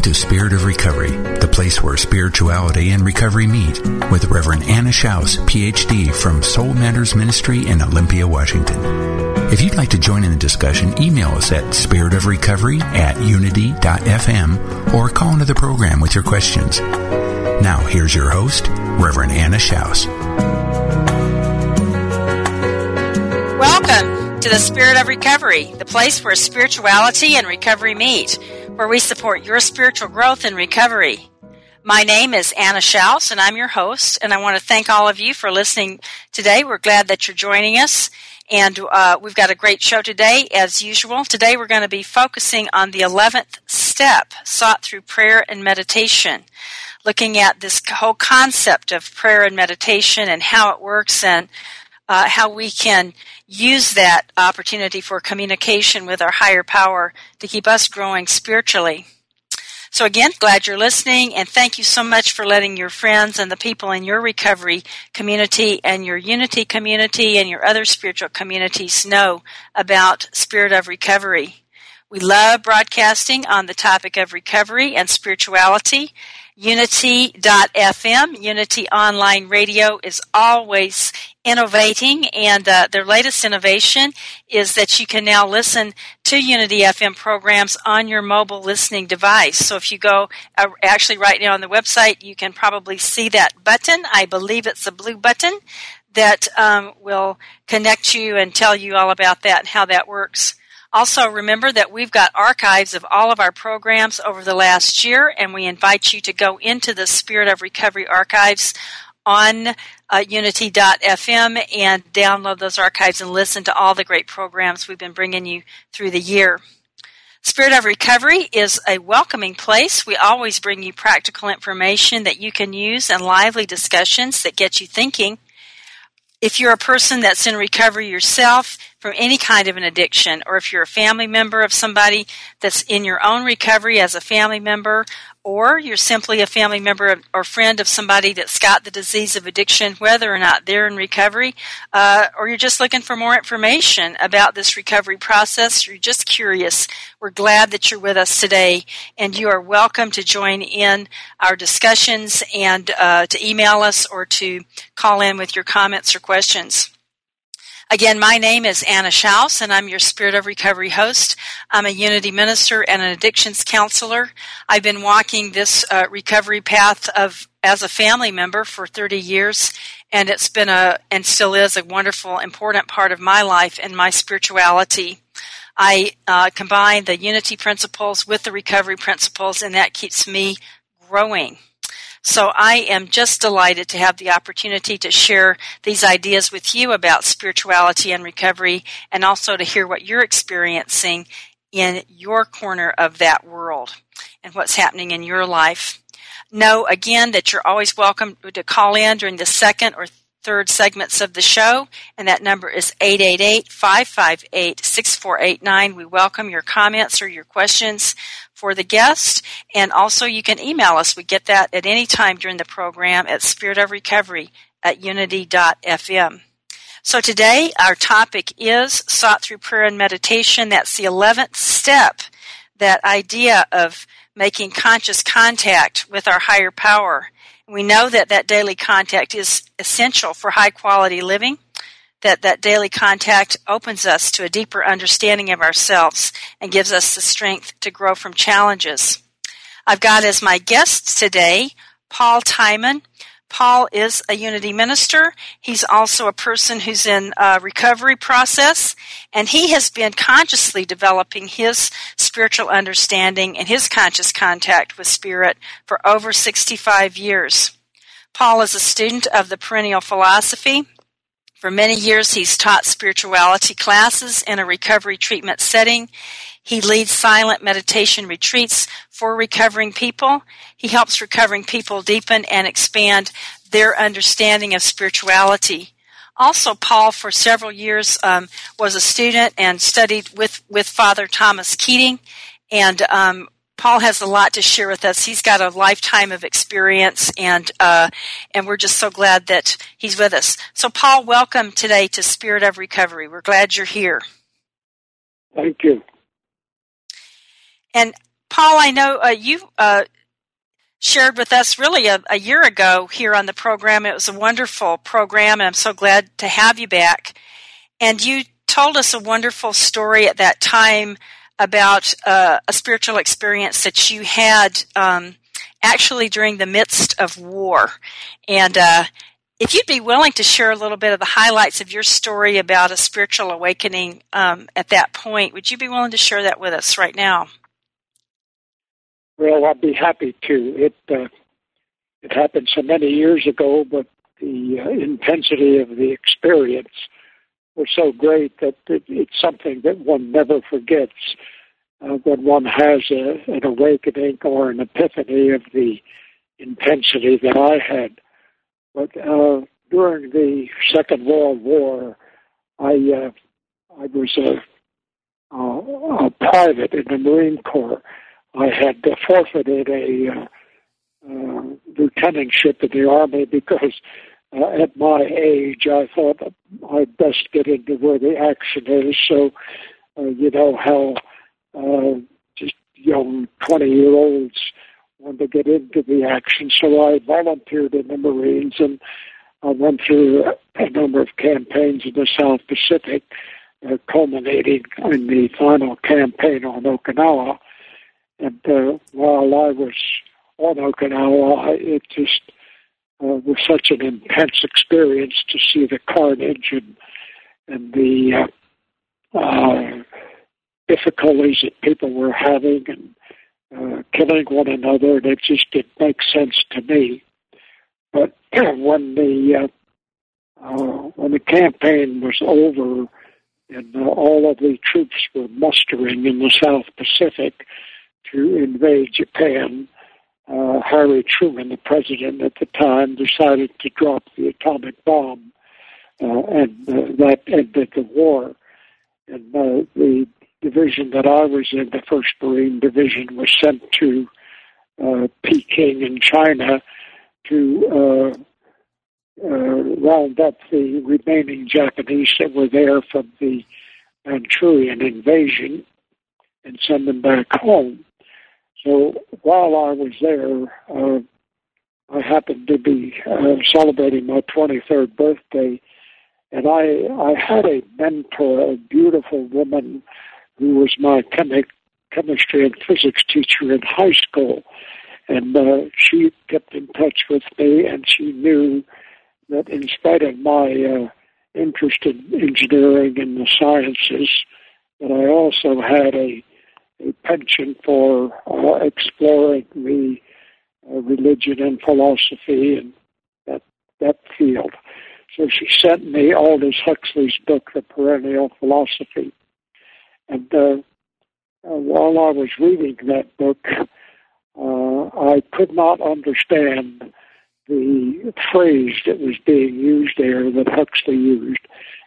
To Spirit of Recovery, the place where spirituality and recovery meet, with Reverend Anna Schaus, PhD from Soul Matters Ministry in Olympia, Washington. If you'd like to join in the discussion, email us at spiritofrecovery at unity.fm or call into the program with your questions. Now, here's your host, Reverend Anna Schaus. To the Spirit of Recovery, the place where spirituality and recovery meet where we support your spiritual growth and recovery. My name is Anna Schaus, and I'm your host, and I want to thank all of you for listening today. We're glad that you're joining us, and uh, we've got a great show today, as usual. Today we're going to be focusing on the 11th step sought through prayer and meditation, looking at this whole concept of prayer and meditation and how it works and uh, how we can use that opportunity for communication with our higher power to keep us growing spiritually. So again, glad you're listening and thank you so much for letting your friends and the people in your recovery community and your unity community and your other spiritual communities know about Spirit of Recovery. We love broadcasting on the topic of recovery and spirituality. Unity.fm, Unity Online Radio is always innovating, and uh, their latest innovation is that you can now listen to Unity FM programs on your mobile listening device. So if you go, uh, actually right now on the website, you can probably see that button. I believe it's a blue button that um, will connect you and tell you all about that and how that works. Also, remember that we've got archives of all of our programs over the last year, and we invite you to go into the Spirit of Recovery archives on uh, unity.fm and download those archives and listen to all the great programs we've been bringing you through the year. Spirit of Recovery is a welcoming place. We always bring you practical information that you can use and lively discussions that get you thinking. If you're a person that's in recovery yourself, from any kind of an addiction, or if you're a family member of somebody that's in your own recovery as a family member, or you're simply a family member or friend of somebody that's got the disease of addiction, whether or not they're in recovery, uh, or you're just looking for more information about this recovery process, you're just curious, we're glad that you're with us today, and you are welcome to join in our discussions and uh, to email us or to call in with your comments or questions. Again, my name is Anna Schaus, and I'm your Spirit of Recovery host. I'm a Unity minister and an addictions counselor. I've been walking this uh, recovery path of as a family member for 30 years, and it's been a and still is a wonderful, important part of my life and my spirituality. I uh, combine the unity principles with the recovery principles, and that keeps me growing. So I am just delighted to have the opportunity to share these ideas with you about spirituality and recovery and also to hear what you're experiencing in your corner of that world and what's happening in your life. Know again that you're always welcome to call in during the second or third segments of the show, and that number is 888-558-6489. We welcome your comments or your questions for the guest, and also you can email us. We get that at any time during the program at spiritofrecovery at unity.fm. So today our topic is sought through prayer and meditation. That's the 11th step, that idea of making conscious contact with our higher power we know that that daily contact is essential for high quality living, that that daily contact opens us to a deeper understanding of ourselves and gives us the strength to grow from challenges. I've got as my guest today Paul Timon. Paul is a unity minister. He's also a person who's in a recovery process, and he has been consciously developing his spiritual understanding and his conscious contact with spirit for over 65 years. Paul is a student of the perennial philosophy. For many years, he's taught spirituality classes in a recovery treatment setting. He leads silent meditation retreats for recovering people. He helps recovering people deepen and expand their understanding of spirituality. Also, Paul, for several years, um, was a student and studied with, with Father Thomas Keating. And um, Paul has a lot to share with us. He's got a lifetime of experience, and uh, and we're just so glad that he's with us. So, Paul, welcome today to Spirit of Recovery. We're glad you're here. Thank you. And Paul, I know uh, you uh, shared with us really a, a, year ago here on the program. It was a wonderful program, and I'm so glad to have you back. And you told us a wonderful story at that time about uh, a spiritual experience that you had um, actually during the midst of war. And uh, if you'd be willing to share a little bit of the highlights of your story about a spiritual awakening um, at that point, would you be willing to share that with us right now? Well, I'd be happy to. It uh, it happened so many years ago, but the uh, intensity of the experience was so great that it, it's something that one never forgets uh, when one has a, an awakening or an epiphany of the intensity that I had. But uh, during the Second World War, I uh, I was a, a, a private in the Marine Corps. I had forfeited a uh, uh, lieutenantship in the Army because uh, at my age, I thought I'd best get into where the action is. So, uh, you know how uh, just young 20 year olds want to get into the action. So I volunteered in the Marines and I went through a number of campaigns in the South Pacific, uh, culminating in the final campaign on Okinawa. And uh, while I was on Okinawa, it just was such an intense experience to see the carnage and and the uh, uh, difficulties that people were having and uh, killing one another, and it just didn't make sense to me. But when the uh, uh, when the campaign was over and uh, all of the troops were mustering in the South Pacific to invade Japan, uh, Harry Truman, the president at the time, decided to drop the atomic bomb, uh, and uh, that ended the war. And uh, the division that I was in, the 1st Marine Division, was sent to uh, Peking in China to uh, uh, round up the remaining Japanese that were there from the Manchurian invasion and send them back home. So while I was there, uh, I happened to be uh, celebrating my 23rd birthday, and I I had a mentor, a beautiful woman who was my chemi- chemistry and physics teacher in high school. And uh, she kept in touch with me, and she knew that in spite of my uh, interest in engineering and the sciences, that I also had a, a penchant for uh, exploring the uh, religion and philosophy and that that field. So she sent me Aldous Huxley's book, The Perennial Philosophy, and uh, uh, while I was reading that book, uh, I could not understand the phrase that was being used there that Huxley used.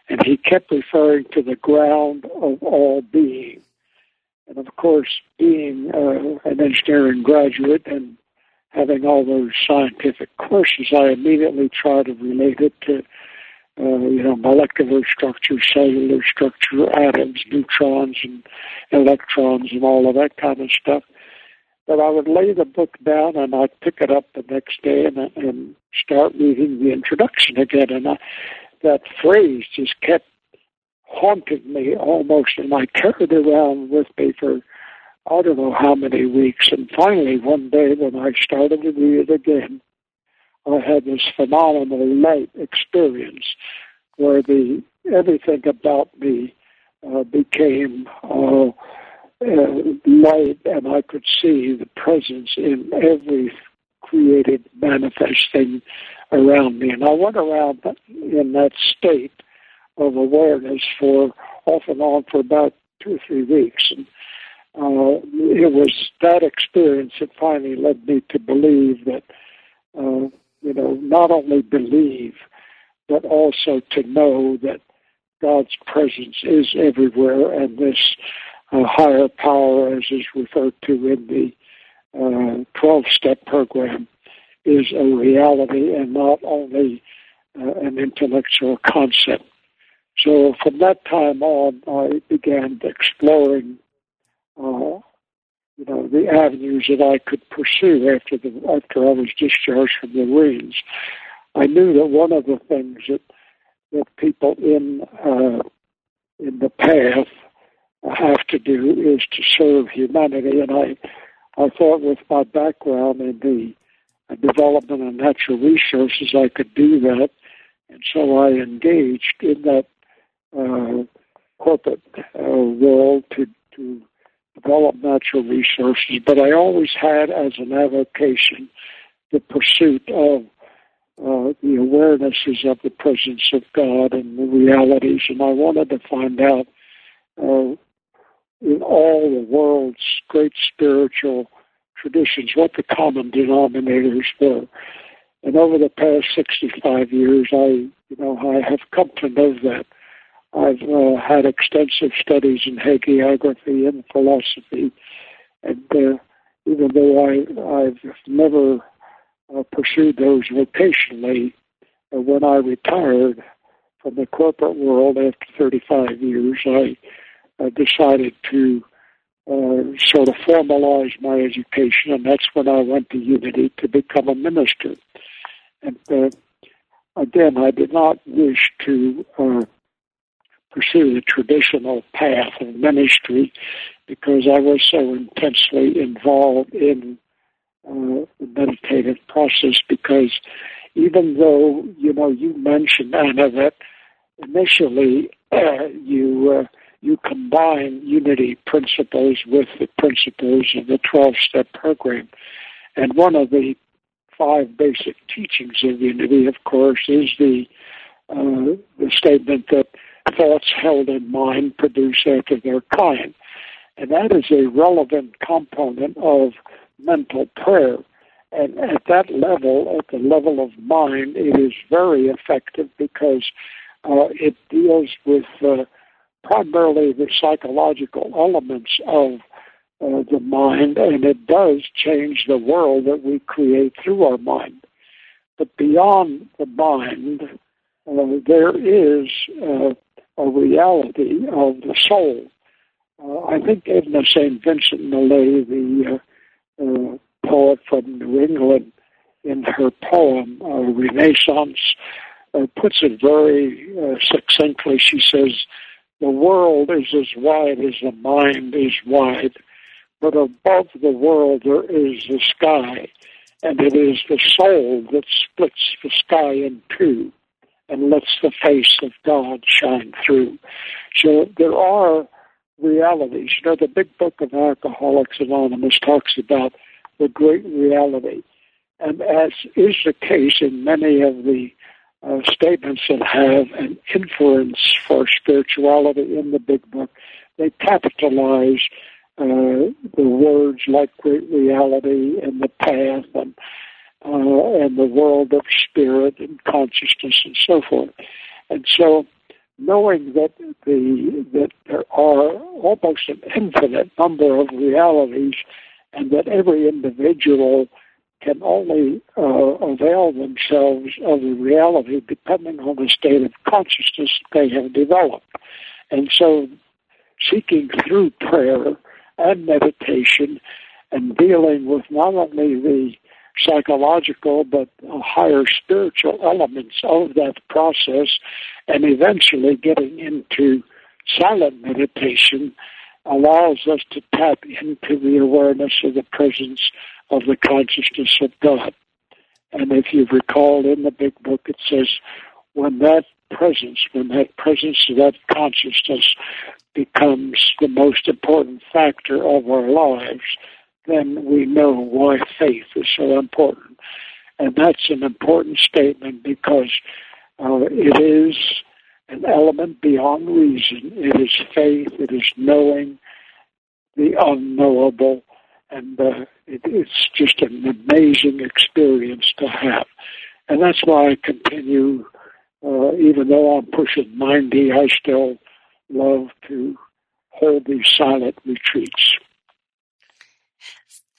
And he kept referring to the ground of all being. And of course, being uh, an engineering graduate and having all those scientific courses, I immediately tried to relate it to uh, you know, molecular structure, cellular structure, atoms, neutrons, and electrons, and all of that kind of stuff. But I would lay the book down and I'd pick it up the next day and, and start reading the introduction again. And I, that phrase just kept haunting me almost, and I carried around with me for I don't know how many weeks. And finally, one day when I started to read it again, I had this phenomenal light experience where the everything about me uh, became uh, uh, light, and I could see the presence in every created manifesting around me. And I went around in that state of awareness for off and on for about two or three weeks. And uh, it was that experience that finally led me to believe that, uh, you know, not only believe, but also to know that God's presence is everywhere, and this uh, higher power, as is referred to in the 12 uh, step program, is a reality and not only uh, an intellectual concept. So from that time on, I began exploring, uh, you know, the avenues that I could pursue after the after I was discharged from the Marines. I knew that one of the things that that people in uh, in the path have to do is to serve humanity, and I I thought with my background in the development of natural resources, I could do that, and so I engaged in that uh, corporate uh, world to, to develop natural resources, but I always had as an avocation the pursuit of uh, the awarenesses of the presence of God and the realities, and I wanted to find out uh, in all the world's great spiritual traditions what the common denominators were. And over the past 65 years, I, you know, I have come to know that I've uh, had extensive studies in hagiography and philosophy, and uh, even though I, I've never uh, pursued those vocationally, uh, when I retired from the corporate world after 35 years, I uh, decided to uh, sort of formalize my education, and that's when I went to Unity to become a minister. And again, I did not wish to pursue the traditional path of ministry because I was so intensely involved in uh, the meditative process. Because even though you know you mentioned Anna that initially uh, you uh, you combine unity principles with the principles of the twelve step program, and one of the five basic teachings of unity, of course, is the uh, the statement that thoughts held in mind produce after their kind. And that is a relevant component of mental prayer. And at that level, at the level of mind, it is very effective because uh, it deals with uh, primarily the psychological elements of uh, the mind, and it does change the world that we create through our mind. But beyond the mind, uh, there is uh, a reality of the soul. Uh, I think Edna St. Vincent Millay, the uh, uh, poet from New England, in her poem uh, Renaissance, uh, puts it very succinctly. She says, The world is as wide as the mind is wide, but above the world there is the sky, and it is the soul that splits the sky in two and lets the face of God shine through. So there are realities. You know, the big book of Alcoholics Anonymous talks about the great reality. And as is the case in many of the uh, statements that have an influence for spirituality in the big book, they capitalize uh, the words like great reality and the path and uh, and the world of spirit and consciousness and so forth. And so, knowing that the that there are almost an infinite number of realities, and that every individual can only uh, avail themselves of the reality depending on the state of consciousness they have developed. And so, seeking through prayer and meditation and dealing with not only the psychological but higher spiritual elements of that process, and eventually getting into silent meditation allows us to tap into the awareness of the presence of the consciousness of God. And if you recall in the big book, it says, when that presence, when that presence of that consciousness becomes the most important factor of our lives, then we know why faith is so important. And that's an important statement because uh, it is an element beyond reason. It is faith, it is knowing the unknowable, and uh, it, it's just an amazing experience to have. And that's why I continue, uh, even though I'm pushing 90, I still love to hold these silent retreats.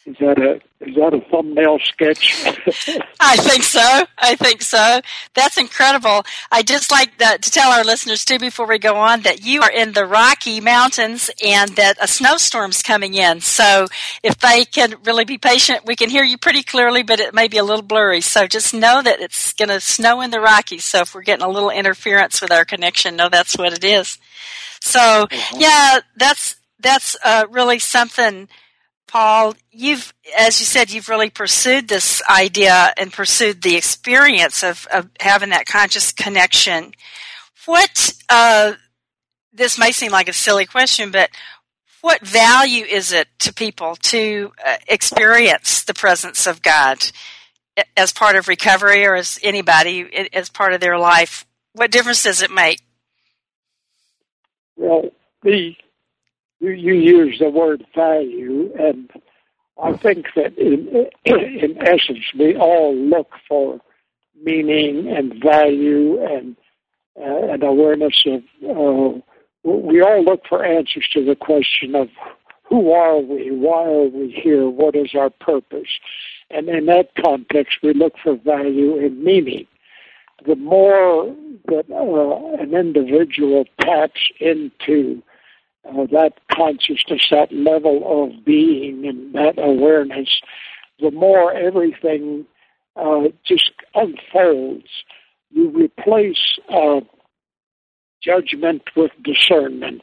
Is that a is that a thumbnail sketch? I think so. I think so. That's incredible. I just like that, to tell our listeners too before we go on that you are in the Rocky Mountains and that a snowstorm's coming in. So if they can really be patient, we can hear you pretty clearly, but it may be a little blurry. So just know that it's going to snow in the Rockies. So if we're getting a little interference with our connection, know that's what it is. So uh-huh. yeah, that's that's uh, really something Paul, you've, as you said, you've really pursued this idea and pursued the experience of, of having that conscious connection. What, uh, this may seem like a silly question, but what value is it to people to uh, experience the presence of God as part of recovery or as anybody as part of their life? What difference does it make? Well, the you, you use the word value, and I think that in, in essence, we all look for meaning and value and uh, an awareness of. Uh, we all look for answers to the question of who are we, why are we here, what is our purpose, and in that context, we look for value and meaning. The more that uh, an individual taps into uh, that consciousness, that level of being and that awareness, the more everything uh, just unfolds. You replace uh, judgment with discernment.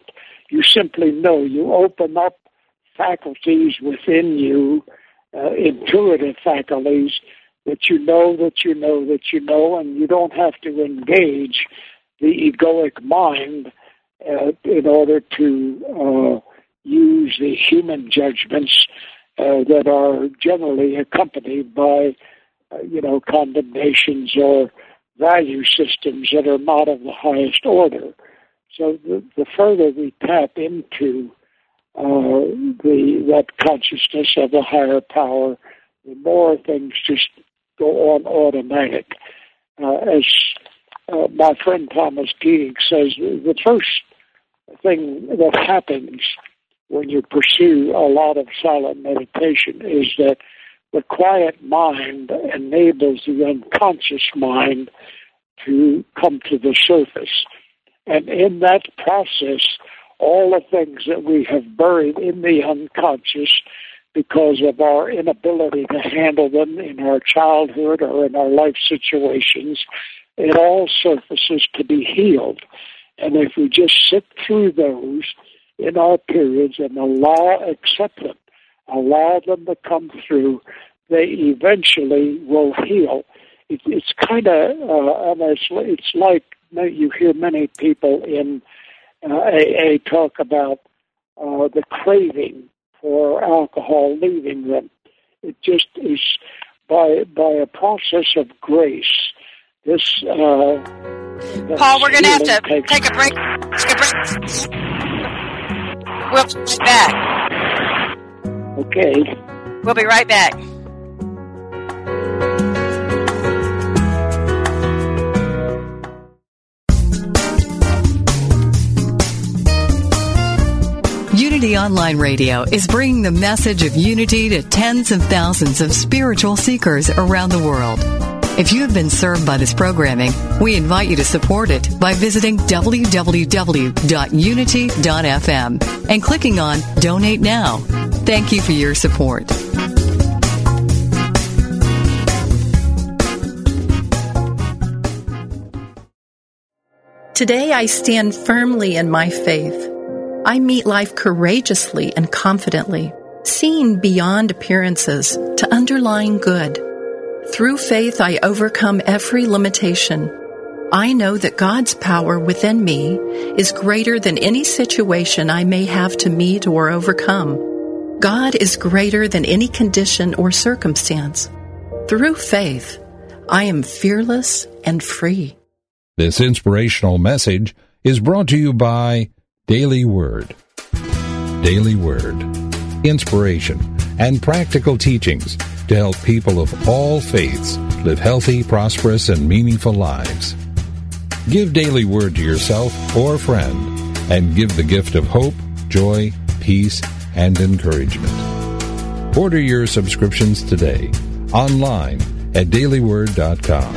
You simply know. You open up faculties within you, uh, intuitive faculties, that you know that you know that you know, and you don't have to engage the egoic mind uh, in order to uh, use the human judgments uh, that are generally accompanied by, uh, you know, condemnations or value systems that are not of the highest order. So the, the further we tap into uh, the that consciousness of a higher power, the more things just go on automatic. Uh, as uh, my friend Thomas Keating says, the first thing that happens when you pursue a lot of silent meditation is that the quiet mind enables the unconscious mind to come to the surface. And in that process, all the things that we have buried in the unconscious because of our inability to handle them in our childhood or in our life situations, it all surfaces to be healed. And if we just sit through those in our periods and allow, accept them, allow them to come through, they eventually will heal. It, it's kind of, uh, it's, it's like you hear many people in uh, AA talk about uh, the craving for alcohol leaving them. It just is by by a process of grace. This uh, Paul, we're going to have to take a break. Take a break. We'll be back. Okay. We'll be right back. Unity Online Radio is bringing the message of unity to tens of thousands of spiritual seekers around the world. If you have been served by this programming, we invite you to support it by visiting www.unity.fm and clicking on Donate Now. Thank you for your support. Today I stand firmly in my faith. I meet life courageously and confidently, seeing beyond appearances to underlying good. Through faith, I overcome every limitation. I know that God's power within me is greater than any situation I may have to meet or overcome. God is greater than any condition or circumstance. Through faith, I am fearless and free. This inspirational message is brought to you by Daily Word. Daily Word. Inspiration and practical teachings to help people of all faiths live healthy, prosperous, and meaningful lives. Give Daily Word to yourself or a friend and give the gift of hope, joy, peace, and encouragement. Order your subscriptions today online at dailyword.com.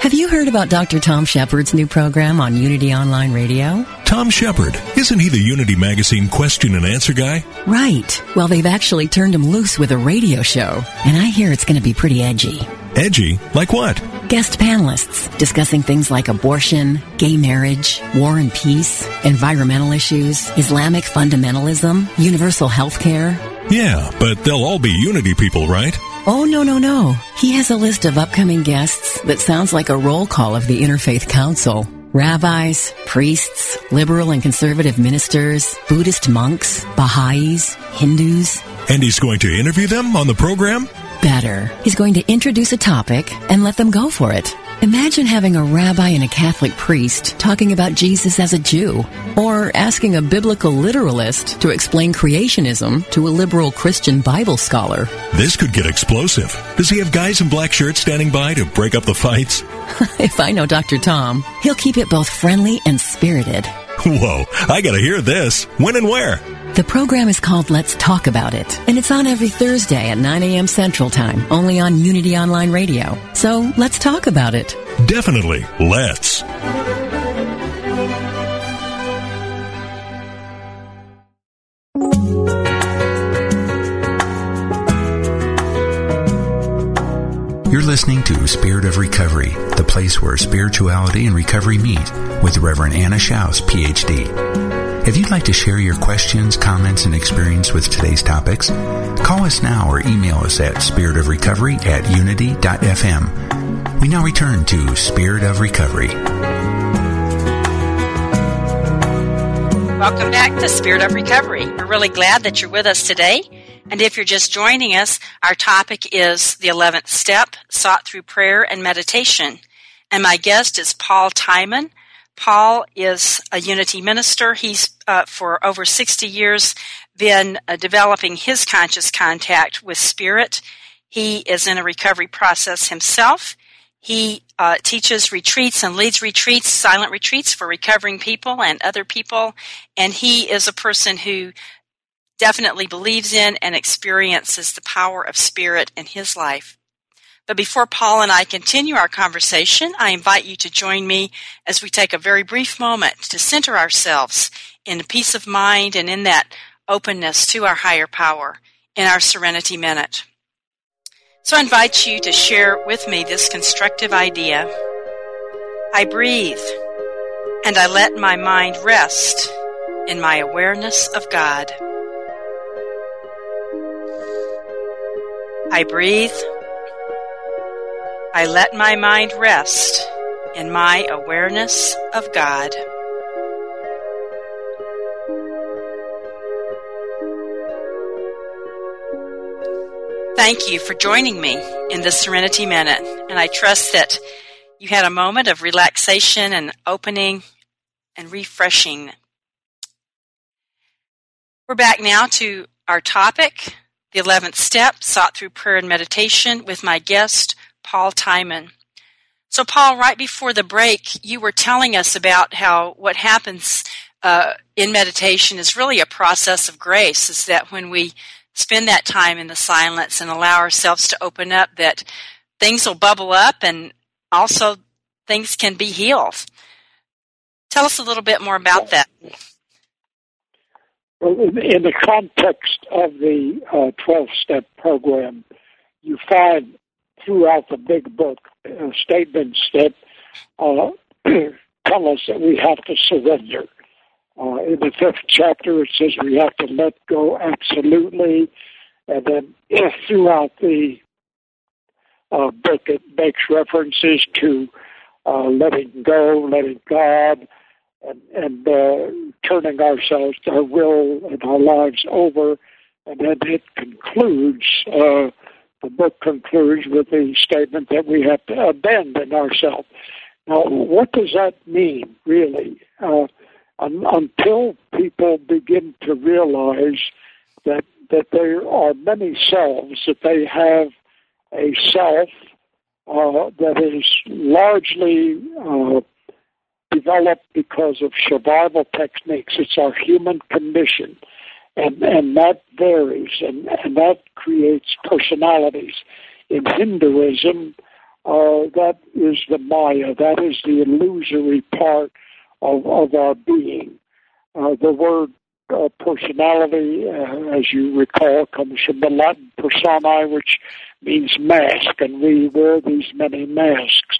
Have you heard about Dr. Tom Shepherd's new program on Unity Online Radio? Tom Shepherd, isn't he the Unity Magazine question and answer guy? Right. Well, they've actually turned him loose with a radio show, and I hear it's going to be pretty edgy. Edgy? Like what? Guest panelists discussing things like abortion, gay marriage, war and peace, environmental issues, Islamic fundamentalism, universal health care. Yeah, but they'll all be Unity people, right? Oh, no, no, no. He has a list of upcoming guests that sounds like a roll call of the Interfaith Council. Rabbis, priests, liberal and conservative ministers, Buddhist monks, Baha'is, Hindus. And he's going to interview them on the program? Better. He's going to introduce a topic and let them go for it. Imagine having a rabbi and a Catholic priest talking about Jesus as a Jew, or asking a biblical literalist to explain creationism to a liberal Christian Bible scholar. This could get explosive. Does he have guys in black shirts standing by to break up the fights? if I know Dr. Tom, he'll keep it both friendly and spirited. Whoa, I gotta hear this. When and where? The program is called Let's Talk About It, and it's on every Thursday at 9 a.m. Central Time, only on Unity Online Radio. So let's talk about it. Definitely, let's. You're listening to Spirit of Recovery, the place where spirituality and recovery meet with Reverend Anna Schaus, PhD. If you'd like to share your questions, comments, and experience with today's topics, call us now or email us at spiritofrecovery at unity.fm. We now return to Spirit of Recovery. Welcome back to Spirit of Recovery. We're really glad that you're with us today. And if you're just joining us, our topic is the 11th step, sought through prayer and meditation. And my guest is Paul Timon. Paul is a Unity minister. He's, uh, for over 60 years, been uh, developing his conscious contact with spirit. He is in a recovery process himself. He uh, teaches retreats and leads retreats, silent retreats for recovering people and other people. And he is a person who definitely believes in and experiences the power of spirit in his life. But before Paul and I continue our conversation, I invite you to join me as we take a very brief moment to center ourselves in peace of mind and in that openness to our higher power in our Serenity Minute. So I invite you to share with me this constructive idea. I breathe and I let my mind rest in my awareness of God. I breathe. I let my mind rest in my awareness of God. Thank you for joining me in the Serenity Minute, and I trust that you had a moment of relaxation and opening and refreshing. We're back now to our topic the 11th step, sought through prayer and meditation with my guest, Paul Timon. So, Paul, right before the break, you were telling us about how what happens uh, in meditation is really a process of grace. Is that when we spend that time in the silence and allow ourselves to open up, that things will bubble up and also things can be healed. Tell us a little bit more about that. Well, in the context of the 12 uh, step program, you find throughout the big book uh, statements that uh, tell us that we have to surrender. Uh, in the fifth chapter, it says we have to let go absolutely. And then throughout the uh, book, it makes references to uh, letting go, letting God, and, and uh, turning ourselves, our will, and our lives over. And then it concludes, uh, the book concludes with the statement that we have to abandon ourselves. Now, what does that mean, really? Uh, un- until people begin to realize that that there are many selves, that they have a self uh, that is largely uh, developed because of survival techniques. It's our human condition, and and that varies, and and that creates personalities. In Hinduism, uh, that is the Maya, that is the illusory part of, of our being. Uh, the word uh, personality, uh, as you recall, comes from the Latin personae, which means mask, and we wear these many masks.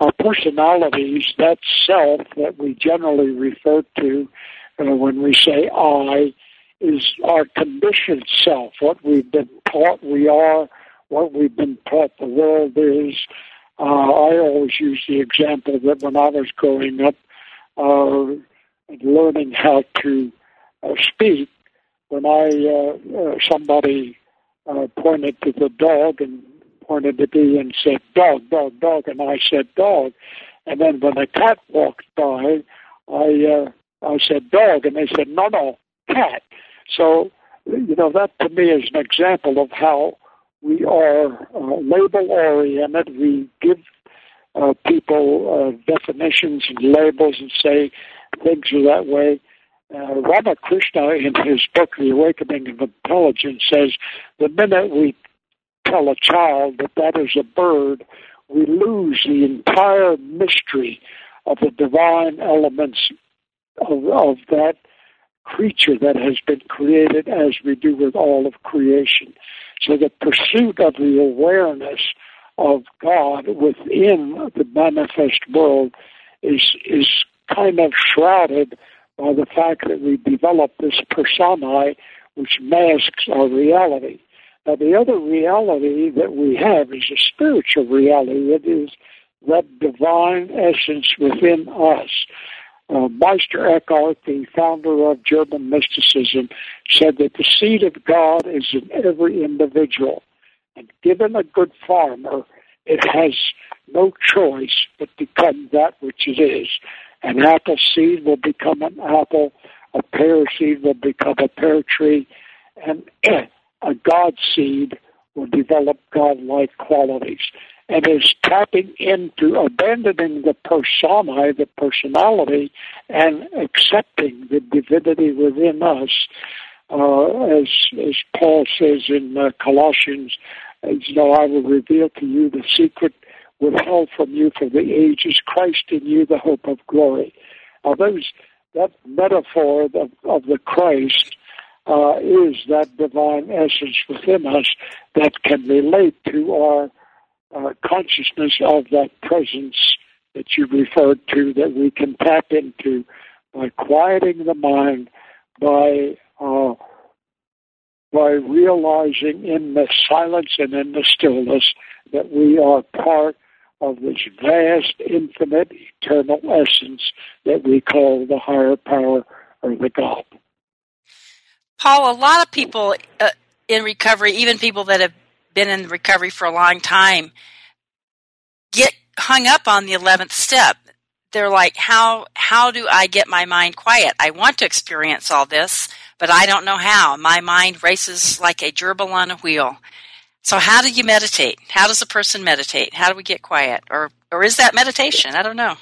Our personalities, that self that we generally refer to uh, when we say I, is our conditioned self, what we've been taught we are, what we've been taught the world is. Uh, I always use the example that when I was growing up, uh, learning how to uh, speak, when I uh, uh, somebody uh, pointed to the dog and pointed to me and said dog, dog, dog, and I said dog, and then when a cat walked by, I I said dog, and they said no, no, cat. So you know that to me is an example of how we are uh, label oriented. We give uh, people uh, definitions and labels and say things are that way. Uh, Ramakrishna, in his book, The Awakening of Intelligence, says the minute we tell a child that that is a bird, we lose the entire mystery of the divine elements of, of that creature that has been created as we do with all of creation. So the pursuit of the awareness of God within the manifest world is is kind of shrouded by the fact that we develop this personae which masks our reality. Now the other reality that we have is a spiritual reality. It is that divine essence within us. Uh, Meister Eckhart, the founder of German mysticism, said that the seed of God is in every individual. And given a good farmer, it has no choice but become that which it is. An apple seed will become an apple, a pear seed will become a pear tree, and a God seed will develop God-like qualities. And is tapping into abandoning the persona, the personality, and accepting the divinity within us uh, as as Paul says in uh, Colossians, you know, I will reveal to you the secret withheld from you for the ages, Christ in you, the hope of glory. Now, those that metaphor of, of the Christ uh, is that divine essence within us that can relate to our uh, consciousness of that presence that you referred to, that we can tap into by quieting the mind, by uh, by realizing in the silence and in the stillness that we are part of this vast, infinite, eternal essence that we call the higher power or the God. Paul, a lot of people uh, in recovery, even people that have been in recovery for a long time, get hung up on the 11th step they're like, how how do I get my mind quiet? I want to experience all this, but I don't know how. My mind races like a gerbil on a wheel. So how do you meditate? How does a person meditate? How do we get quiet? Or or is that meditation? I don't know.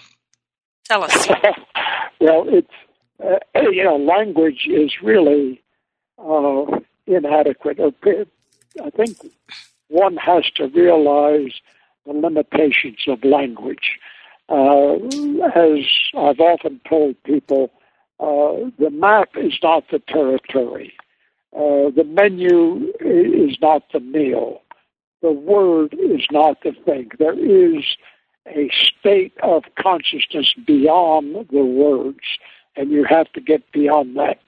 Tell us. well, it's uh, you know, language is really uh, inadequate. I think one has to realize the limitations of language. Uh, as I've often told people, uh, the map is not the territory. Uh, the menu is not the meal. the word is not the thing. There is a state of consciousness beyond the words, and you have to get beyond that.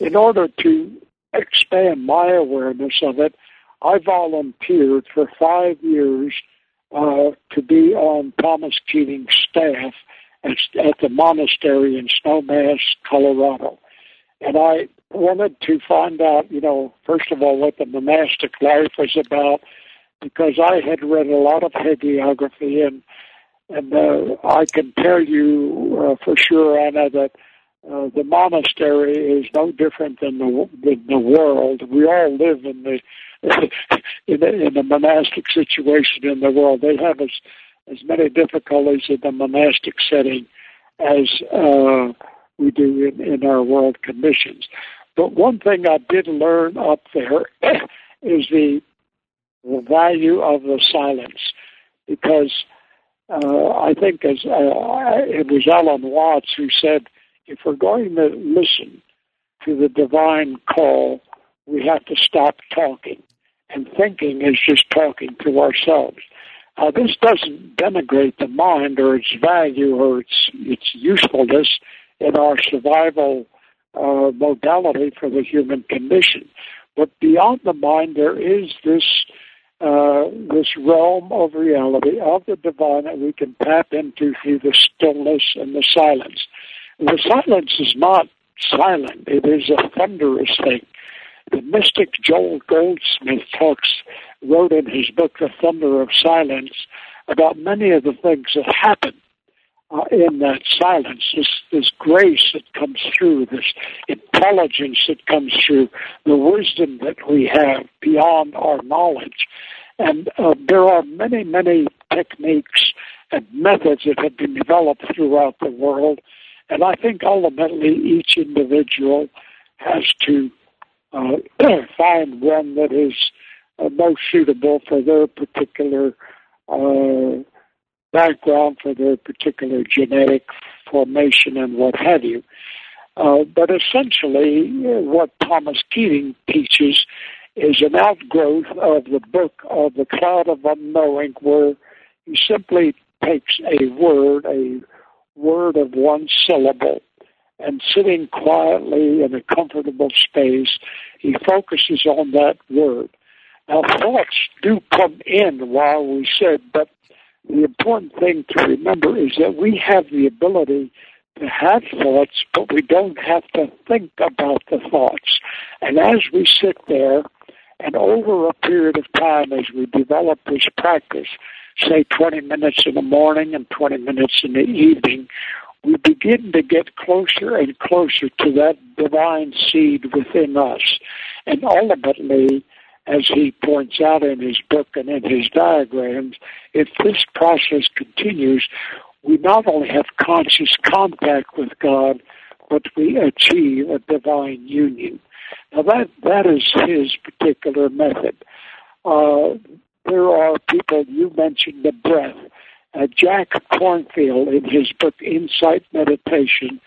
In order to expand my awareness of it, I volunteered for five years uh, to be on Thomas Keating's staff at, at the monastery in Snowmass, Colorado. And I wanted to find out, you know, first of all, what the monastic life was about, because I had read a lot of hagiography, and and uh, I can tell you uh, for sure, Anna, that uh, the monastery is no different than the than the world. We all live in the in in a monastic situation in the world. They have as as many difficulties in the monastic setting as uh, we do in, in our world conditions. But one thing I did learn up there is the, the value of the silence, because uh, I think as uh, it was Alan Watts who said, if we're going to listen to the divine call, we have to stop talking. And thinking is just talking to ourselves. Uh, this doesn't denigrate the mind or its value or its its usefulness in our survival uh, modality for the human condition. But beyond the mind, there is this uh, this realm of reality of the divine that we can tap into through the stillness and the silence. The silence is not silent; it is a thunderous thing. The mystic Joel Goldsmith talks wrote in his book The Thunder of Silence about many of the things that happen uh, in that silence, this, this grace that comes through, this intelligence that comes through, the wisdom that we have beyond our knowledge. And uh, there are many, many techniques and methods that have been developed throughout the world. And I think ultimately each individual has to find one that is uh, most suitable for their particular uh, background for their particular genetic formation and what have you. Uh, but essentially, what Thomas Keating teaches is an outgrowth of the book of the cloud of unknowing, where he simply takes a word, a word of one syllable, and sitting quietly in a comfortable space, he focuses on that word. Now, thoughts do come in while we sit, but the important thing to remember is that we have the ability to have thoughts, but we don't have to think about the thoughts. And as we sit there, and over a period of time, as we develop this practice, say 20 minutes in the morning and 20 minutes in the evening, we begin to get closer and closer to that divine seed within us. And ultimately, as he points out in his book and in his diagrams, if this process continues, we not only have conscious contact with God, but we achieve a divine union. Now that that is his particular method. Uh, there are people you mentioned the breath. Uh, Jack Kornfield in his book Insight Meditation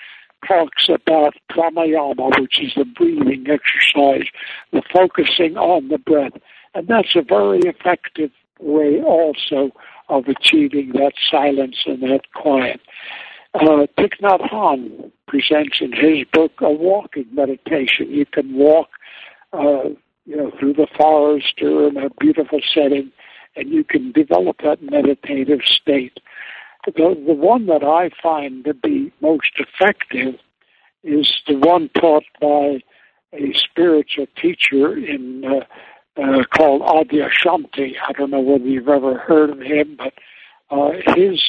talks about pranayama, which is the breathing exercise, the focusing on the breath. And that's a very effective way also of achieving that silence and that quiet. Uh, Thich Nhat Hanh presents in his book a walking meditation. You can walk, uh, you know, through the forest or in a beautiful setting, and you can develop that meditative state. The, the one that I find to be most effective is the one taught by a spiritual teacher in uh, uh, called Adyashanti. I don't know whether you've ever heard of him, but uh, his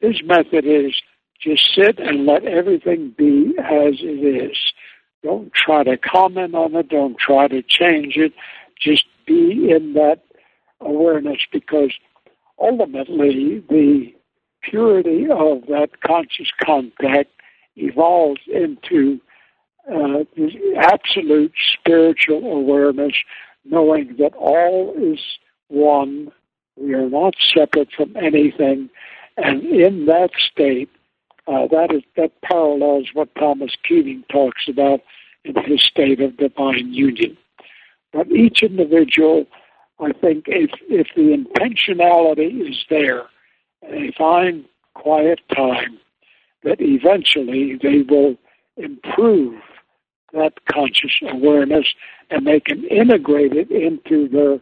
his method is just sit and let everything be as it is. Don't try to comment on it. Don't try to change it. Just be in that awareness because ultimately the purity of that conscious contact evolves into uh, absolute spiritual awareness, knowing that all is one. We are not separate from anything, and in that state, uh, that is that parallels what Thomas Keating talks about in his state of divine union. But each individual I think if if the intentionality is there, and they find quiet time, that eventually they will improve that conscious awareness and they can integrate it into their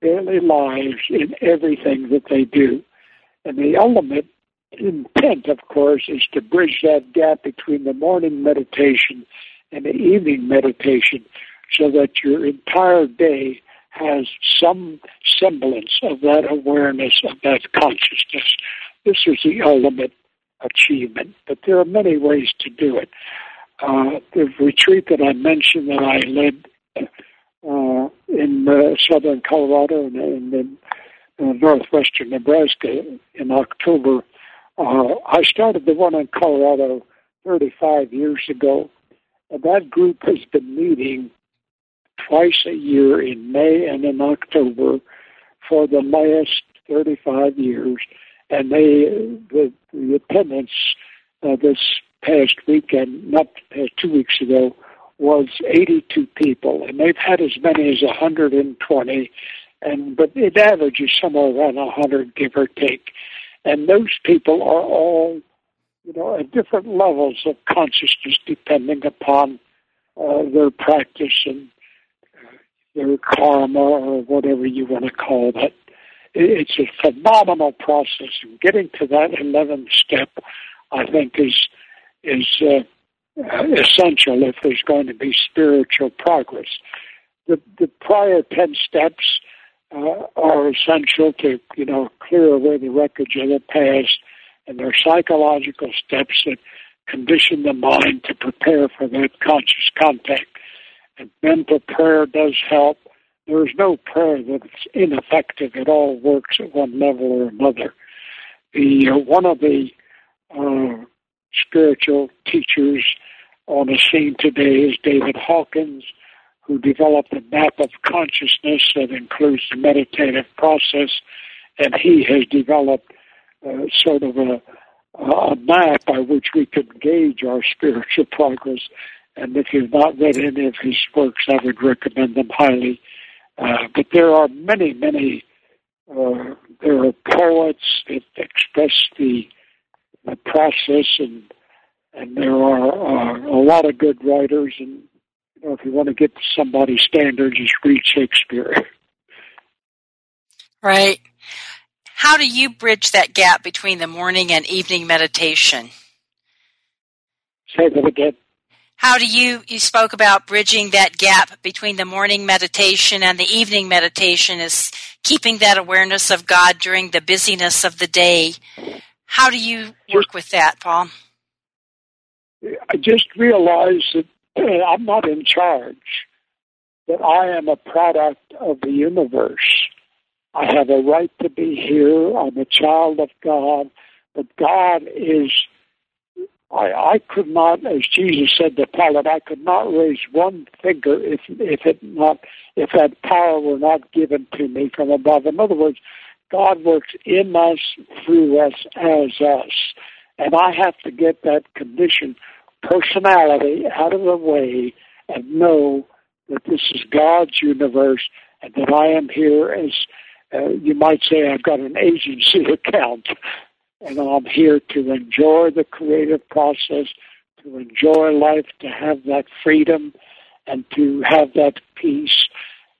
daily lives in everything that they do. And the ultimate intent, of course, is to bridge that gap between the morning meditation and the evening meditation so that your entire day has some semblance of that awareness, of that consciousness. This is the ultimate achievement, but there are many ways to do it. Uh, the retreat that I mentioned that I led uh, in uh, southern Colorado and, and in uh, northwestern Nebraska in October, uh, I started the one in Colorado 35 years ago. And that group has been meeting twice a year in May and in October for the last 35 years. And they, the, the attendance uh, this past weekend, not past two weeks ago, was 82 people, and they've had as many as 120, and but it averages somewhere around 100, give or take. And those people are all, you know, at different levels of consciousness, depending upon uh, their practice and uh, their karma or whatever you want to call that. It's a phenomenal process, and getting to that 11th step, I think, is is uh, essential if there's going to be spiritual progress. The, the prior 10 steps uh, are essential to, you know, clear away the wreckage of the past, and they're psychological steps that condition the mind to prepare for that conscious contact. And mental prayer does help. There's no prayer that's ineffective. It all works at one level or another. The uh, one of the uh, spiritual teachers on the scene today is David Hawkins, who developed a map of consciousness that includes the meditative process, and he has developed uh, sort of a, a map by which we could gauge our spiritual progress. And if you've not read any of his works, I would recommend them highly. Uh, but there are many, many. Uh, there are poets that express the the process, and and there are uh, a lot of good writers. And you know, if you want to get to somebody's standard, just read Shakespeare. Right. How do you bridge that gap between the morning and evening meditation? Say that again. How do you you spoke about bridging that gap between the morning meditation and the evening meditation is keeping that awareness of God during the busyness of the day. How do you work with that, Paul? I just realized that I'm not in charge, that I am a product of the universe. I have a right to be here. I'm a child of God, but God is. I, I could not, as Jesus said to Pilate, I could not raise one finger if if it not if that power were not given to me from above. In other words, God works in us, through us, as us. And I have to get that condition, personality, out of the way and know that this is God's universe and that I am here as, uh, you might say, I've got an agency account. And I'm here to enjoy the creative process, to enjoy life, to have that freedom, and to have that peace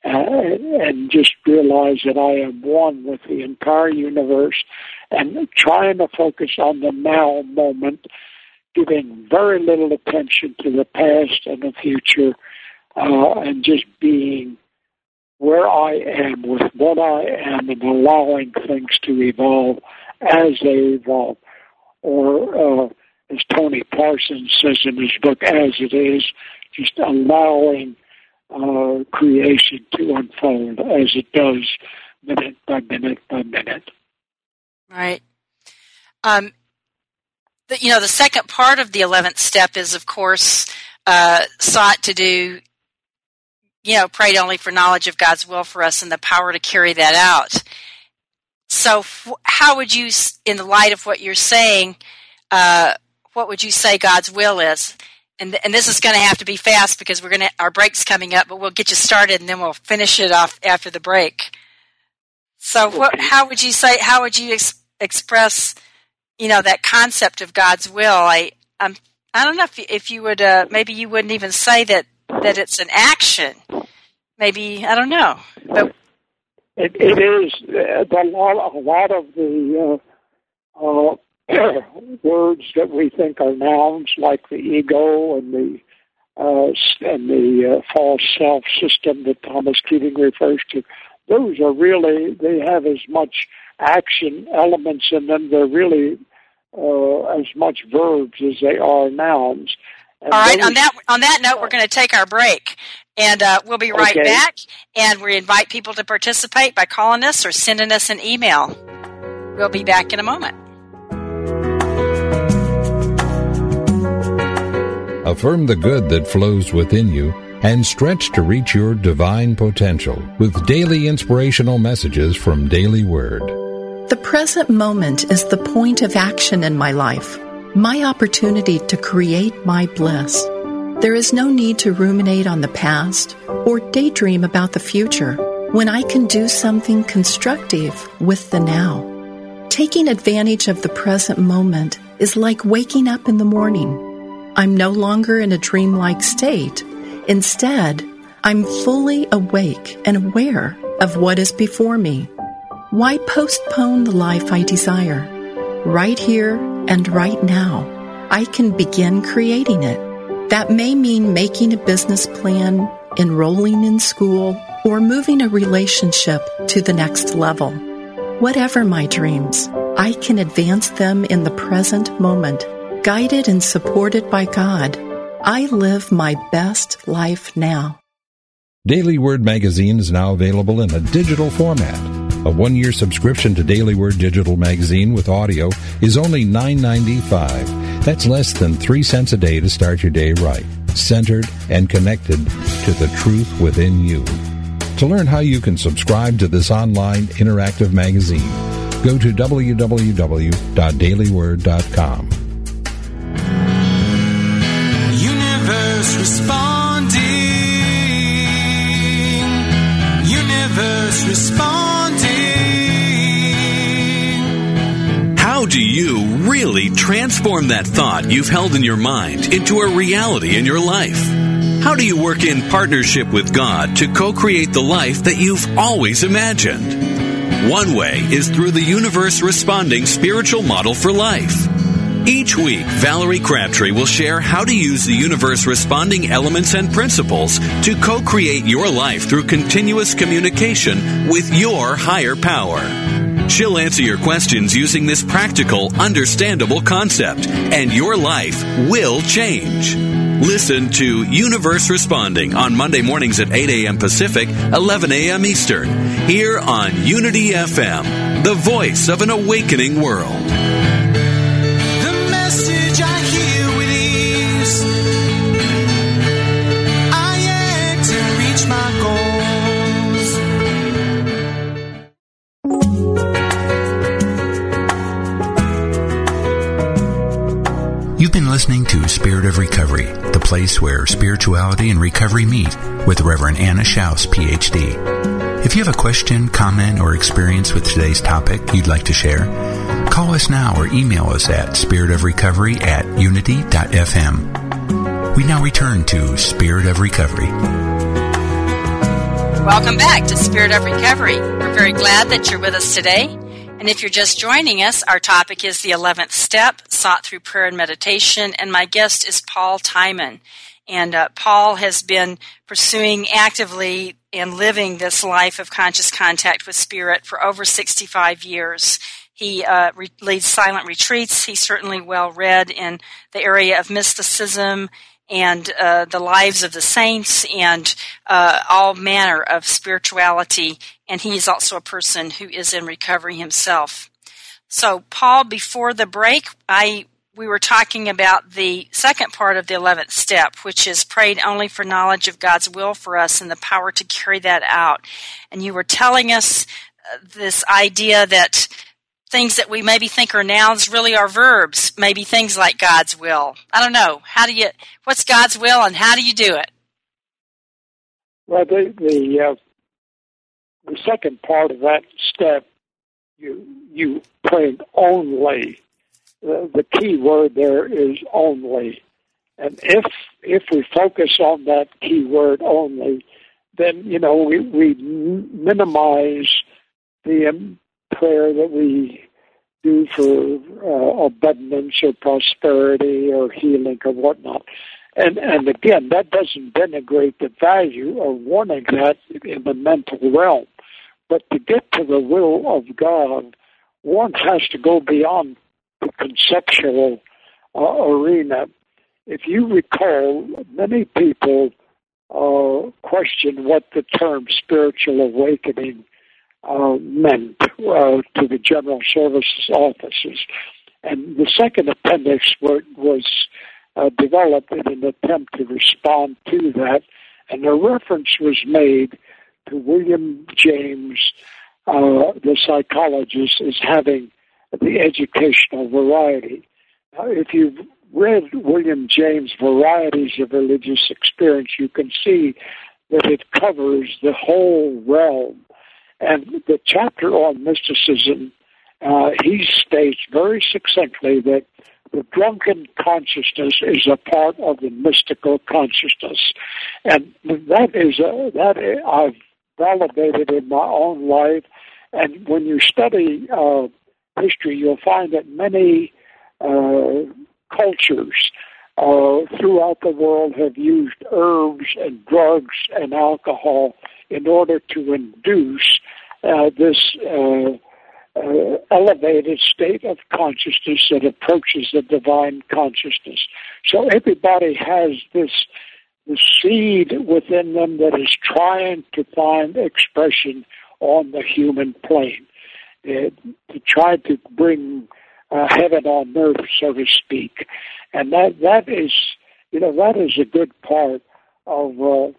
uh, and just realize that I am one with the entire universe and trying to focus on the now moment, giving very little attention to the past and the future, uh, and just being where I am with what I am and allowing things to evolve as they evolve. Or, uh, as Tony Parsons says in his book, as it is, just allowing uh, creation to unfold as it does minute by minute by minute. Right. Um, the, you know, the second part of the 11th step is, of course, uh, sought to do, you know, prayed only for knowledge of God's will for us and the power to carry that out. So, how would you, in the light of what you're saying, uh, what would you say God's will is? and and this is going to have to be fast because we're going to our break's coming up, but we'll get you started and then we'll finish it off after the break. So, what? How would you say? How would you ex- express, you know, that concept of God's will? I, um, I don't know if if you would. Uh, maybe you wouldn't even say that that it's an action. Maybe I don't know, but it, it is uh, a lot. A lot of the uh, uh, words that we think are nouns, like the ego and the uh, and the uh, false self system that Thomas Keating refers to, those are really they have as much action elements in them. They're really uh, as much verbs as they are nouns. And All right. Those, on that on that note, we're going to take our break, and uh, we'll be right okay. back. And we invite people to participate by calling us or sending us an email. We'll be back in a moment. Affirm the good that flows within you and stretch to reach your divine potential with daily inspirational messages from Daily Word. The present moment is the point of action in my life, my opportunity to create my bliss. There is no need to ruminate on the past or daydream about the future when I can do something constructive with the now. Taking advantage of the present moment is like waking up in the morning I'm no longer in a dreamlike state. Instead, I'm fully awake and aware of what is before me. Why postpone the life I desire? Right here and right now, I can begin creating it. That may mean making a business plan, enrolling in school, or moving a relationship to the next level. Whatever my dreams, I can advance them in the present moment Guided and supported by God, I live my best life now. Daily Word Magazine is now available in a digital format. A one-year subscription to Daily Word Digital Magazine with audio is only $9.95. That's less than three cents a day to start your day right, centered and connected to the truth within you. To learn how you can subscribe to this online interactive magazine, go to www.dailyword.com. Universe responding. Universe responding. Do you really transform that thought you've held in your mind into a reality in your life? How do you work in partnership with God to co create the life that you've always imagined? One way is through the universe responding spiritual model for life. Each week, Valerie Crabtree will share how to use the universe responding elements and principles to co create your life through continuous communication with your higher power. She'll answer your questions using this practical, understandable concept, and your life will change. Listen to Universe Responding on Monday mornings at 8 a.m. Pacific, 11 a.m. Eastern, here on Unity FM, the voice of an awakening world. Listening to Spirit of Recovery, the place where spirituality and recovery meet with Reverend Anna Schaus, PhD. If you have a question, comment, or experience with today's topic you'd like to share, call us now or email us at spiritofrecovery at unity.fm. We now return to Spirit of Recovery. Welcome back to Spirit of Recovery. We're very glad that you're with us today. And if you're just joining us, our topic is the 11th step, sought through prayer and meditation. And my guest is Paul Timon. And uh, Paul has been pursuing actively and living this life of conscious contact with spirit for over 65 years. He uh, re- leads silent retreats. He's certainly well read in the area of mysticism and uh, the lives of the saints and uh, all manner of spirituality. And he is also a person who is in recovery himself. So, Paul, before the break, I we were talking about the second part of the 11th step, which is prayed only for knowledge of God's will for us and the power to carry that out. And you were telling us uh, this idea that things that we maybe think are nouns really are verbs. Maybe things like God's will. I don't know. How do you? What's God's will, and how do you do it? Well, the the uh, the second part of that step, you you prayed only. The, the key word there is only. And if if we focus on that key word only, then you know we we minimize the um, prayer that we do for uh, abundance or prosperity or healing or whatnot. And and again, that doesn't denigrate the value of wanting that in the mental realm. But to get to the will of God, one has to go beyond the conceptual uh, arena if you recall, many people uh, question what the term spiritual awakening uh, meant uh, to the General Services offices. And the second appendix were, was uh, developed in an attempt to respond to that. And a reference was made to William James, uh, the psychologist, as having the educational variety. If you've read William James' Varieties of Religious Experience, you can see that it covers the whole realm. And the chapter on mysticism, uh, he states very succinctly that the drunken consciousness is a part of the mystical consciousness, and that is a, that I've validated in my own life. And when you study uh, history, you'll find that many uh, cultures uh, throughout the world have used herbs and drugs and alcohol in order to induce uh, this uh, uh, elevated state of consciousness that approaches the divine consciousness. So everybody has this the seed within them that is trying to find expression on the human plane, uh, to try to bring uh, heaven on earth, so to speak. And that that is, you know, that is a good part of uh,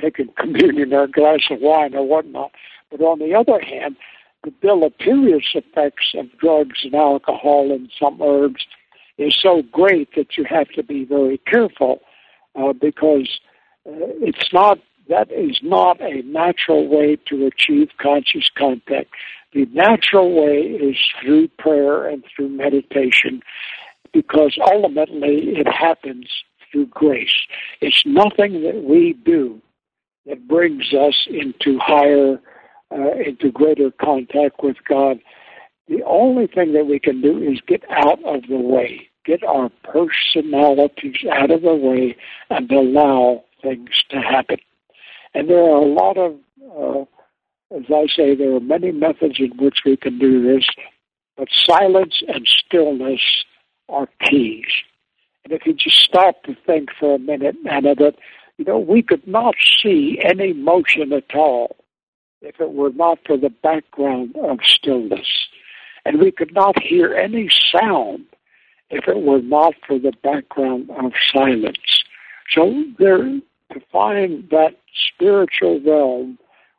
taking communion or a glass of wine or whatnot. But on the other hand, the deleterious effects of drugs and alcohol and some herbs is so great that you have to be very careful uh, because uh, it's not that is not a natural way to achieve conscious contact. The natural way is through prayer and through meditation because ultimately it happens through grace. It's nothing that we do that brings us into higher, uh, into greater contact with God. The only thing that we can do is get out of the way, get our personalities out of the way, and allow things to happen. And there are a lot of uh, as I say, there are many methods in which we can do this, but silence and stillness are keys. And if you just stop to think for a minute, Anna, that, you know, we could not see any motion at all if it were not for the background of stillness. And we could not hear any sound if it were not for the background of silence. So there, to find that spiritual realm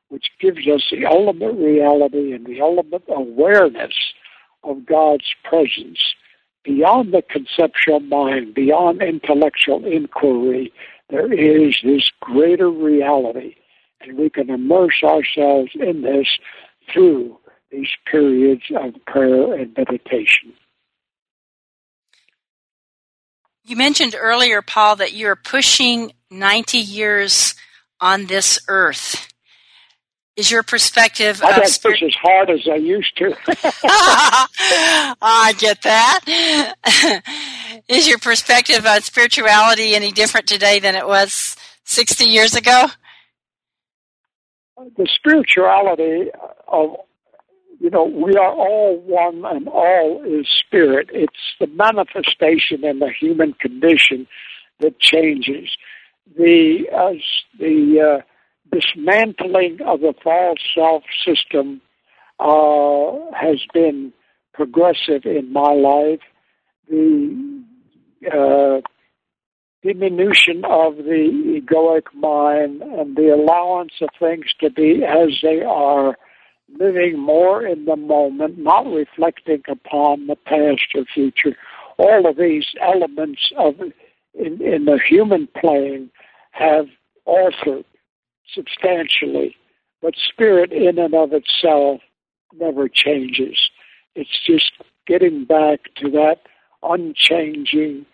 which gives us the ultimate reality and the ultimate awareness of God's presence beyond the conceptual mind, beyond intellectual inquiry. There is this greater reality, and we can immerse ourselves in this through these periods of prayer and meditation. You mentioned earlier, Paul, that you're pushing 90 years on this earth. Is your perspective? I don't push as hard as I used to. I get that. Is your perspective on spirituality any different today than it was 60 years ago? The spirituality of, you know, we are all one and all is spirit. It's the manifestation in the human condition that changes. The, uh, the, uh, dismantling of the false self system uh, has been progressive in my life. The uh, diminution of the egoic mind and the allowance of things to be as they are, living more in the moment, not reflecting upon the past or future. All of these elements of in, in the human plane have altered substantially But spirit in and of itself never changes. It's just getting back to that unchanging,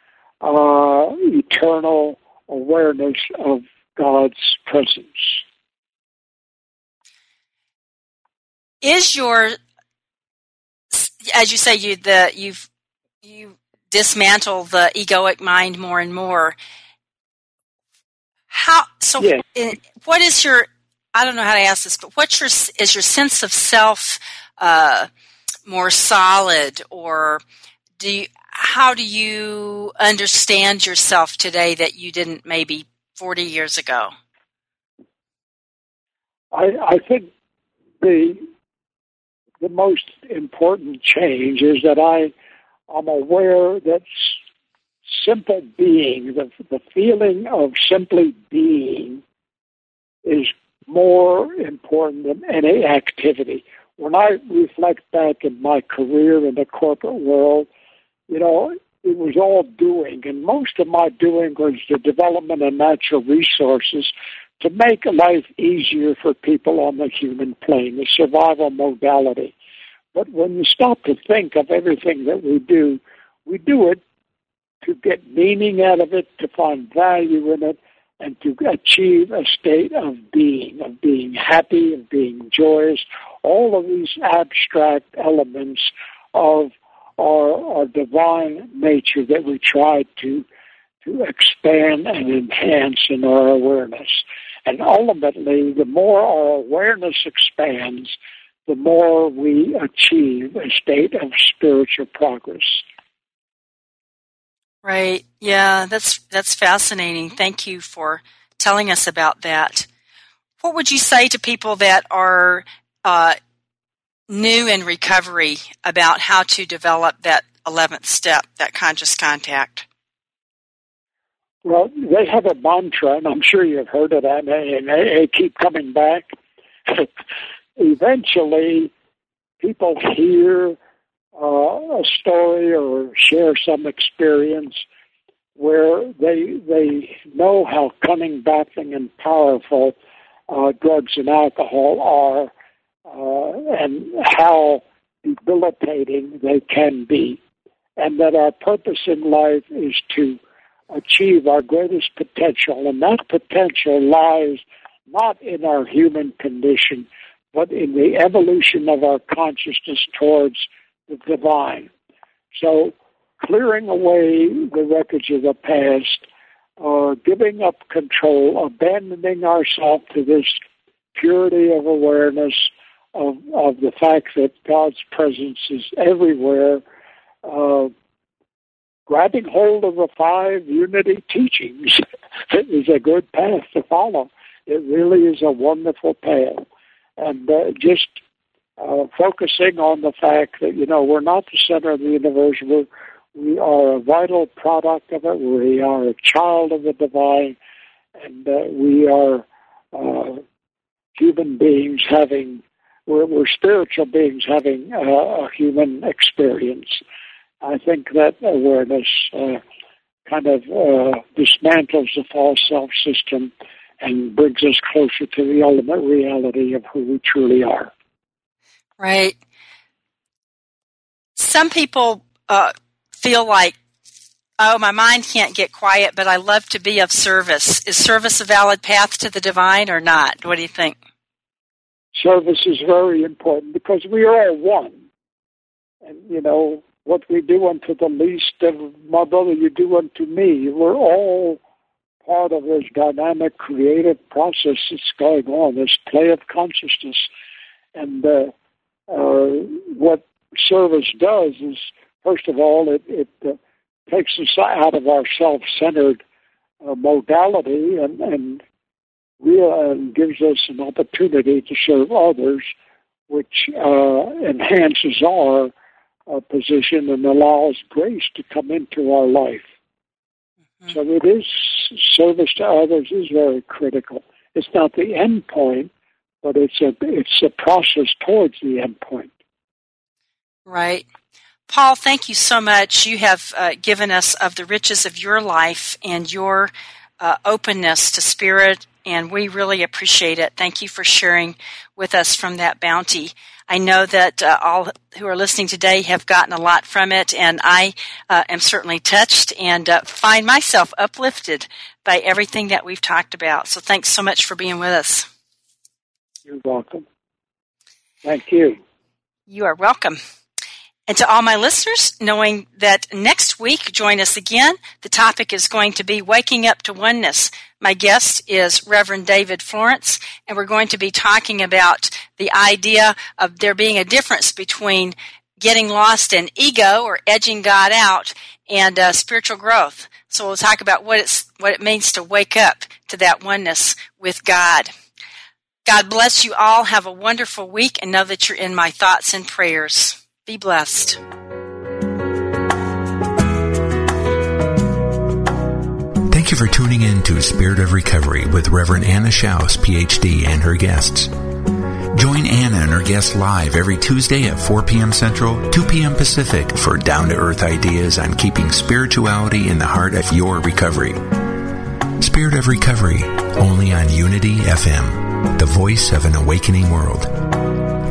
uh, eternal awareness of God's presence. Is your, as you say, you the you've you dismantle the egoic mind more and more. How so? Yes. In, what is your? I don't know how to ask this, but what's your is your sense of self uh, more solid, or do you, how do you understand yourself today that you didn't maybe forty years ago? I, I think the the most important change is that I am aware that simple being, the, the feeling of simply being, is more important than any activity. When I reflect back in my career in the corporate world, you know, it was all doing, and most of my doing was the development of natural resources to make life easier for people on the human plane, the survival modality. But when you stop to think of everything that we do, we do it to get meaning out of it, to find value in it, and to achieve a state of being, of being happy, of being joyous, all of these abstract elements of our, our divine nature that we try to to expand and enhance in our awareness. And ultimately, the more our awareness expands, the more we achieve a state of spiritual progress. Right. Yeah, that's that's fascinating. Thank you for telling us about that. What would you say to people that are uh, new in recovery about how to develop that eleventh step, that conscious contact? Well, they have a mantra, and I'm sure you've heard of that, and they, they keep coming back. Eventually, people hear uh, a story or share some experience where they they know how cunning, baffling, and powerful uh, drugs and alcohol are, uh, and how debilitating they can be, and that our purpose in life is to achieve our greatest potential, and that potential lies not in our human condition, but in the evolution of our consciousness towards the divine. So, clearing away the wreckage of the past, uh, giving up control, abandoning ourselves to this purity of awareness of, of the fact that God's presence is everywhere, uh, grabbing hold of the five unity teachings is a good path to follow. It really is a wonderful path. And uh, just uh, focusing on the fact that you know we're not the center of the universe. We're, we are a vital product of it. We are a child of the divine, and uh, we are uh, human beings having. We're, we're spiritual beings having uh, a human experience. I think that awareness uh, kind of uh, dismantles the false self system and brings us closer to the ultimate reality of who we truly are. Right. Some people uh, feel like, oh, my mind can't get quiet, but I love to be of service. Is service a valid path to the divine or not? What do you think? Service is very important because we are all one. And, you know, what we do unto the least of my brother, you do unto me. We're all part of this dynamic, creative process that's going on, this play of consciousness. And uh, uh, what service does is, first of all, it, it uh, takes us out of our self-centered uh, modality and, and, real, and gives us an opportunity to serve others, which uh, enhances our uh, position and allows grace to come into our life. Mm-hmm. So it is service to others is very critical. It's not the end point, but it's a it's a process towards the end point. Right. Paul, thank you so much. You have uh, given us of the riches of your life and your uh, openness to Spirit, and we really appreciate it. Thank you for sharing with us from that bounty. I know that uh, all who are listening today have gotten a lot from it, and I uh, am certainly touched and uh, find myself uplifted by everything that we've talked about. So thanks so much for being with us. You're welcome. Thank you. You are welcome. And to all my listeners, knowing that next week, join us again. The topic is going to be Waking Up to Oneness. My guest is Reverend David Florence, and we're going to be talking about the idea of there being a difference between getting lost in ego or edging God out and uh, spiritual growth. So we'll talk about what it's what it means to wake up to that oneness with God. God bless you all. Have a wonderful week and know that you're in my thoughts and prayers. Be blessed. Thank you for tuning in to Spirit of Recovery with Reverend Anna Schaus, PhD, and her guests. Join Anna and her guests live every Tuesday at 4 p.m. Central, 2 p.m. Pacific for down to earth ideas on keeping spirituality in the heart of your recovery. Spirit of Recovery, only on Unity FM, the voice of an awakening world.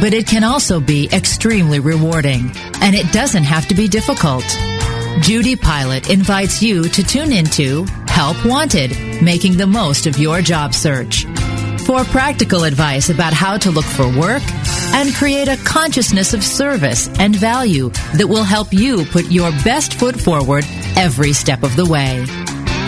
but it can also be extremely rewarding, and it doesn't have to be difficult. Judy Pilot invites you to tune into Help Wanted, making the most of your job search. For practical advice about how to look for work and create a consciousness of service and value that will help you put your best foot forward every step of the way.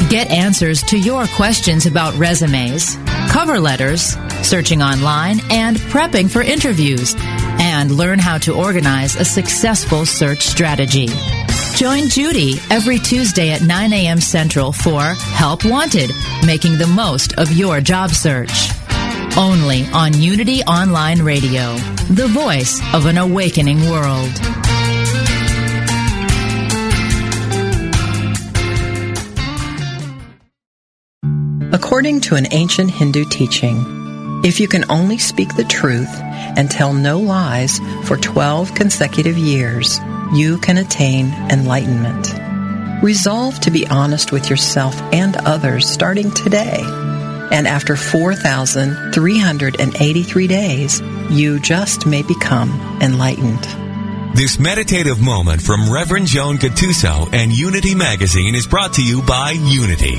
Get answers to your questions about resumes, cover letters, searching online, and prepping for interviews, and learn how to organize a successful search strategy. Join Judy every Tuesday at 9 a.m. Central for Help Wanted, making the most of your job search. Only on Unity Online Radio, the voice of an awakening world. According to an ancient Hindu teaching, if you can only speak the truth and tell no lies for 12 consecutive years, you can attain enlightenment. Resolve to be honest with yourself and others starting today. And after 4,383 days, you just may become enlightened. This meditative moment from Reverend Joan Gattuso and Unity Magazine is brought to you by Unity.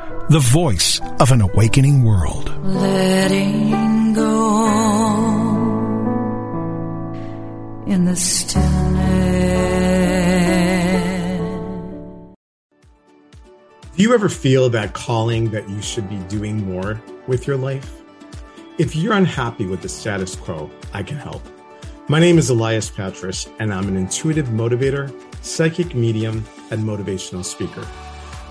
the voice of an awakening world. Letting go in the stillness. Do you ever feel that calling that you should be doing more with your life? If you're unhappy with the status quo, I can help. My name is Elias Patras, and I'm an intuitive motivator, psychic medium, and motivational speaker.